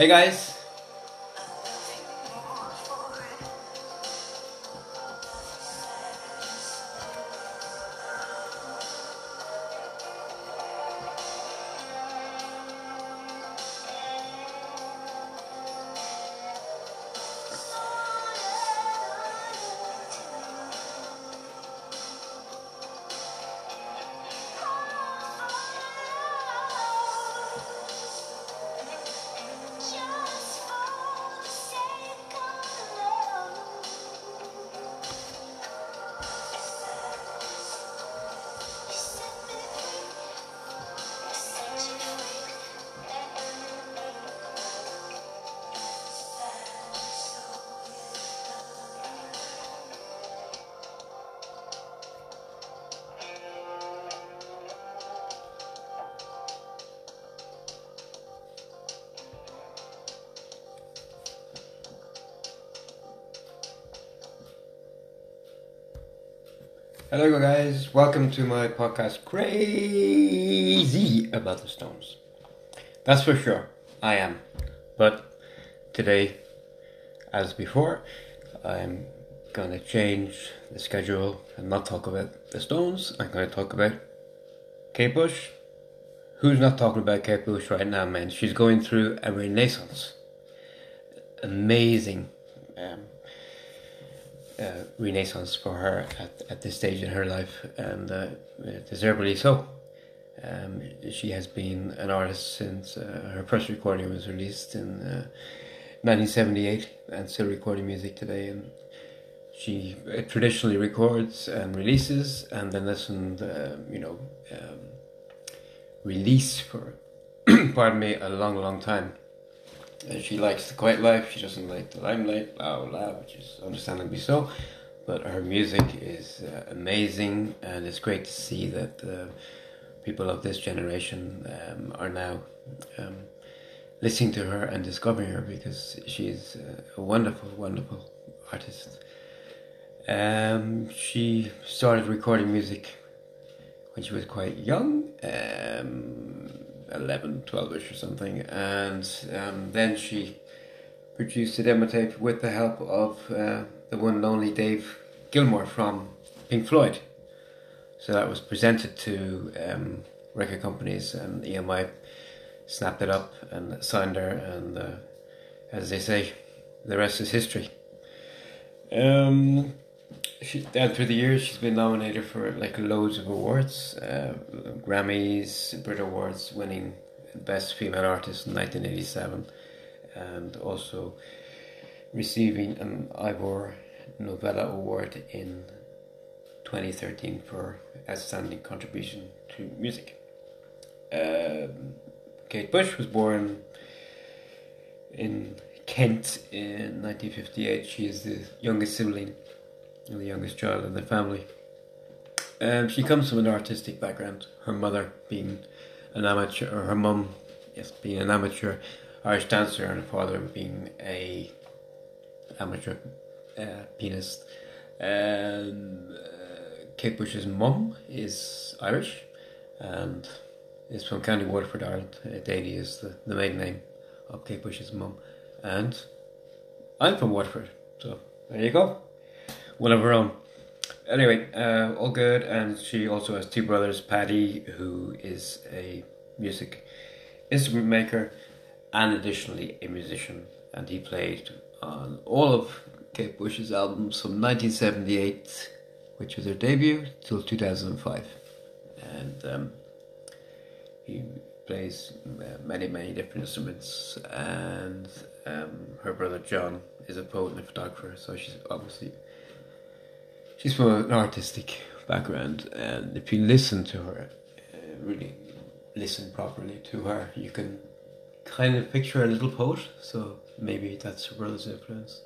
Hey guys. Hello guys. Welcome to my podcast Crazy About the Stones. That's for sure. I am. But today, as before, I'm gonna change the schedule and not talk about the Stones. I'm gonna talk about Kate Bush. Who's not talking about Kate Bush right now, man? She's going through a renaissance. Amazing um, uh, renaissance for her at, at this stage in her life, and uh, deservedly so. Um, she has been an artist since uh, her first recording was released in uh, 1978 and still recording music today. And she uh, traditionally records and releases, and then doesn't, uh, you know, um, release for, pardon me, a long, long time. Uh, she likes the quiet life. She doesn't like the limelight, blah blah, which is understandably so. But her music is uh, amazing, and it's great to see that uh, people of this generation um, are now um, listening to her and discovering her because she's uh, a wonderful, wonderful artist. Um, she started recording music when she was quite young. Um, 11, 12ish or something, and um, then she produced a demo tape with the help of uh, the one and only Dave Gilmour from Pink Floyd. So that was presented to um, record companies, and EMI snapped it up and signed her, and uh, as they say, the rest is history. Um, she, and through the years, she's been nominated for like loads of awards, uh, Grammys, Brit Awards, winning Best Female Artist in 1987, and also receiving an Ivor Novello Award in 2013 for outstanding contribution to music. Um, Kate Bush was born in Kent in 1958. She is the youngest sibling the youngest child in the family. Um, she comes from an artistic background. Her mother being an amateur, or her mum, yes, being an amateur Irish dancer, and her father being a amateur uh, pianist. Um, uh, Kate Bush's mum is Irish, and is from County Waterford, Ireland. Uh, is the, the maiden name of Kate Bush's mum, and I'm from Waterford, so there you go one of her own. Anyway, uh, all good, and she also has two brothers, Paddy, who is a music instrument maker, and additionally a musician, and he played on all of Kate Bush's albums from 1978, which was her debut, till 2005, and um, he plays uh, many many different instruments, and um, her brother John is a poet and a photographer, so she's obviously she's from an artistic background, and if you listen to her, uh, really listen properly to her, you can kind of picture a little poet. So maybe that's her brother's influence.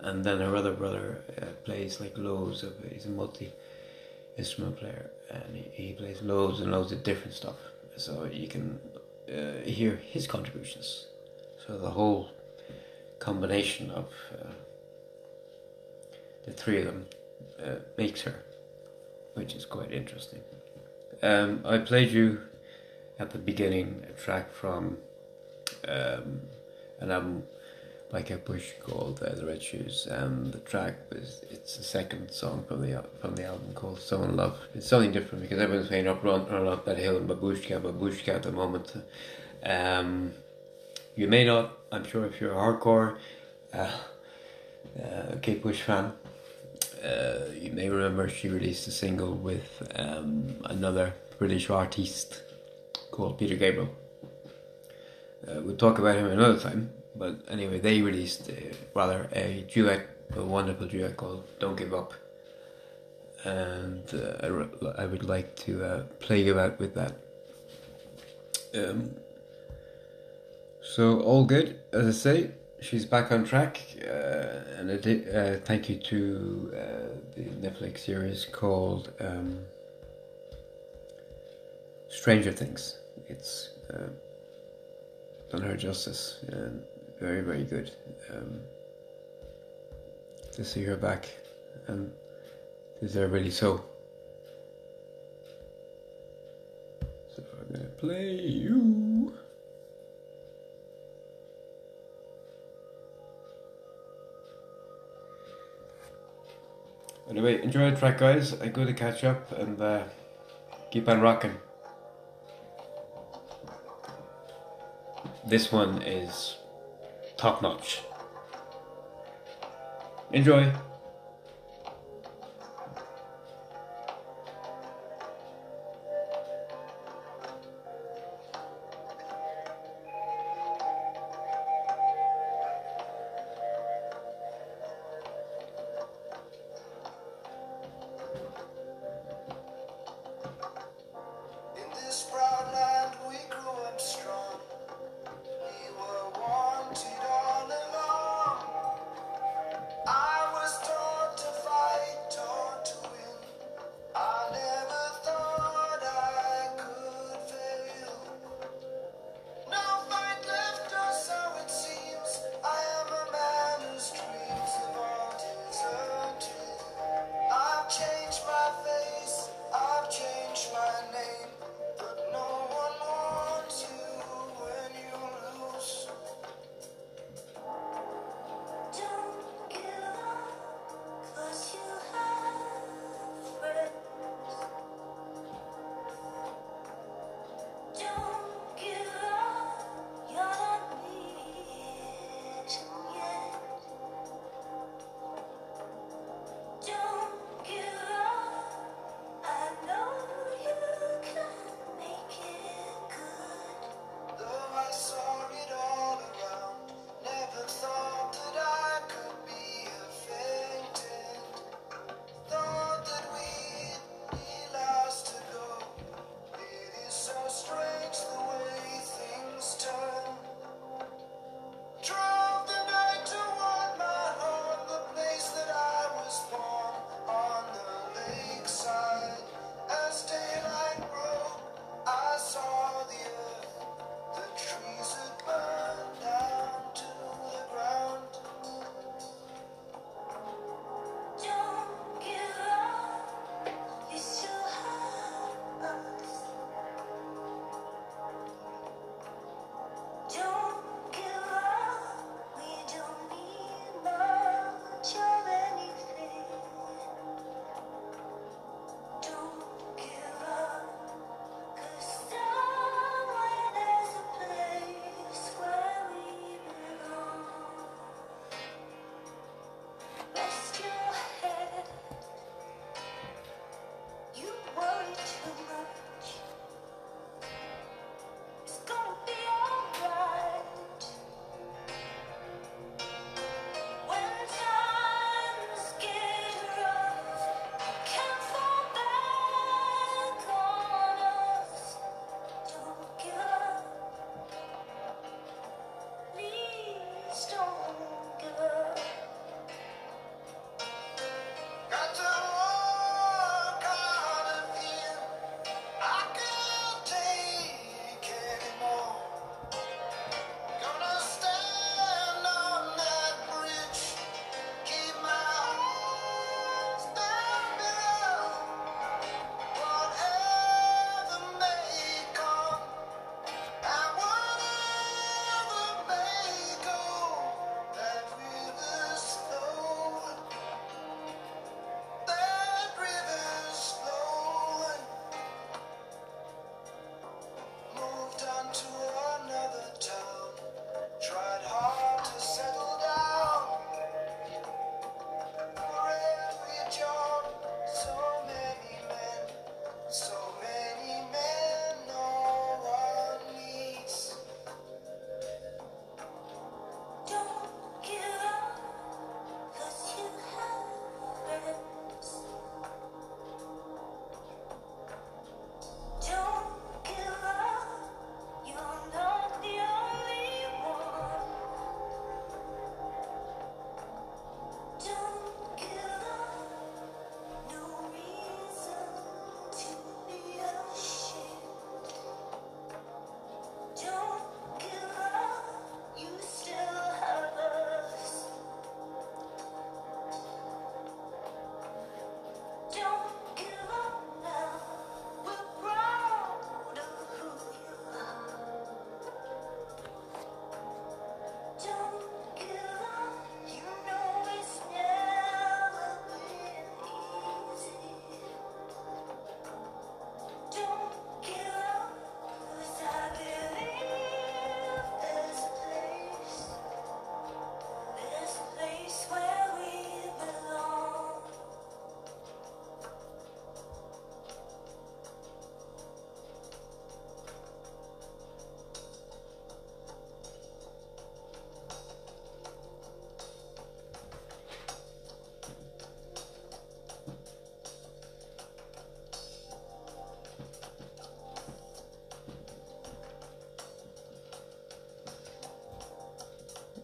And then her other brother uh, plays like loads of. He's a multi instrument player, and he, he plays loads and loads of different stuff. So you can uh, hear his contributions. So the whole combination of uh, the three of them uh, makes her, which is quite interesting. Um, I played you at the beginning a track from um, an album by Bush called uh, The Red Shoes, and the track was it's the second song from the from the album called So in Love. It's something different because everyone's playing up run, run up that hill and babushka babushka at the moment. Um, you may not, I'm sure, if you're a hardcore uh, uh, fan, uh, you may remember she released a single with um, another British artist called Peter Gabriel. Uh, we'll talk about him another time, but anyway, they released uh, rather a duet, a wonderful duet called "Don't Give Up," and uh, I, re- I would like to uh, play you out with that. Um, so all good, as I say. She's back on track, uh, and uh, thank you to uh, the Netflix series called um, Stranger Things. It's uh, done her justice, and very, very good. Um, to see her back, and deservedly so. So I'm gonna play you. Anyway, enjoy the track, guys. I go to catch up and uh, keep on rocking. This one is top notch. Enjoy.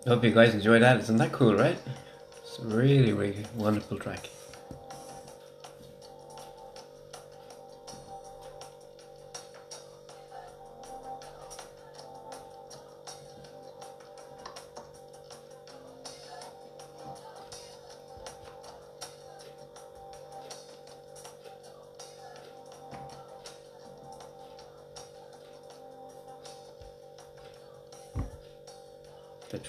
Hope you guys enjoy that. Isn't that cool, right? It's a really, really wonderful track. The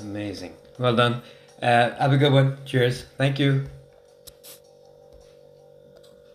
amazing. Well done. Uh, have a good one. Cheers. Thank you.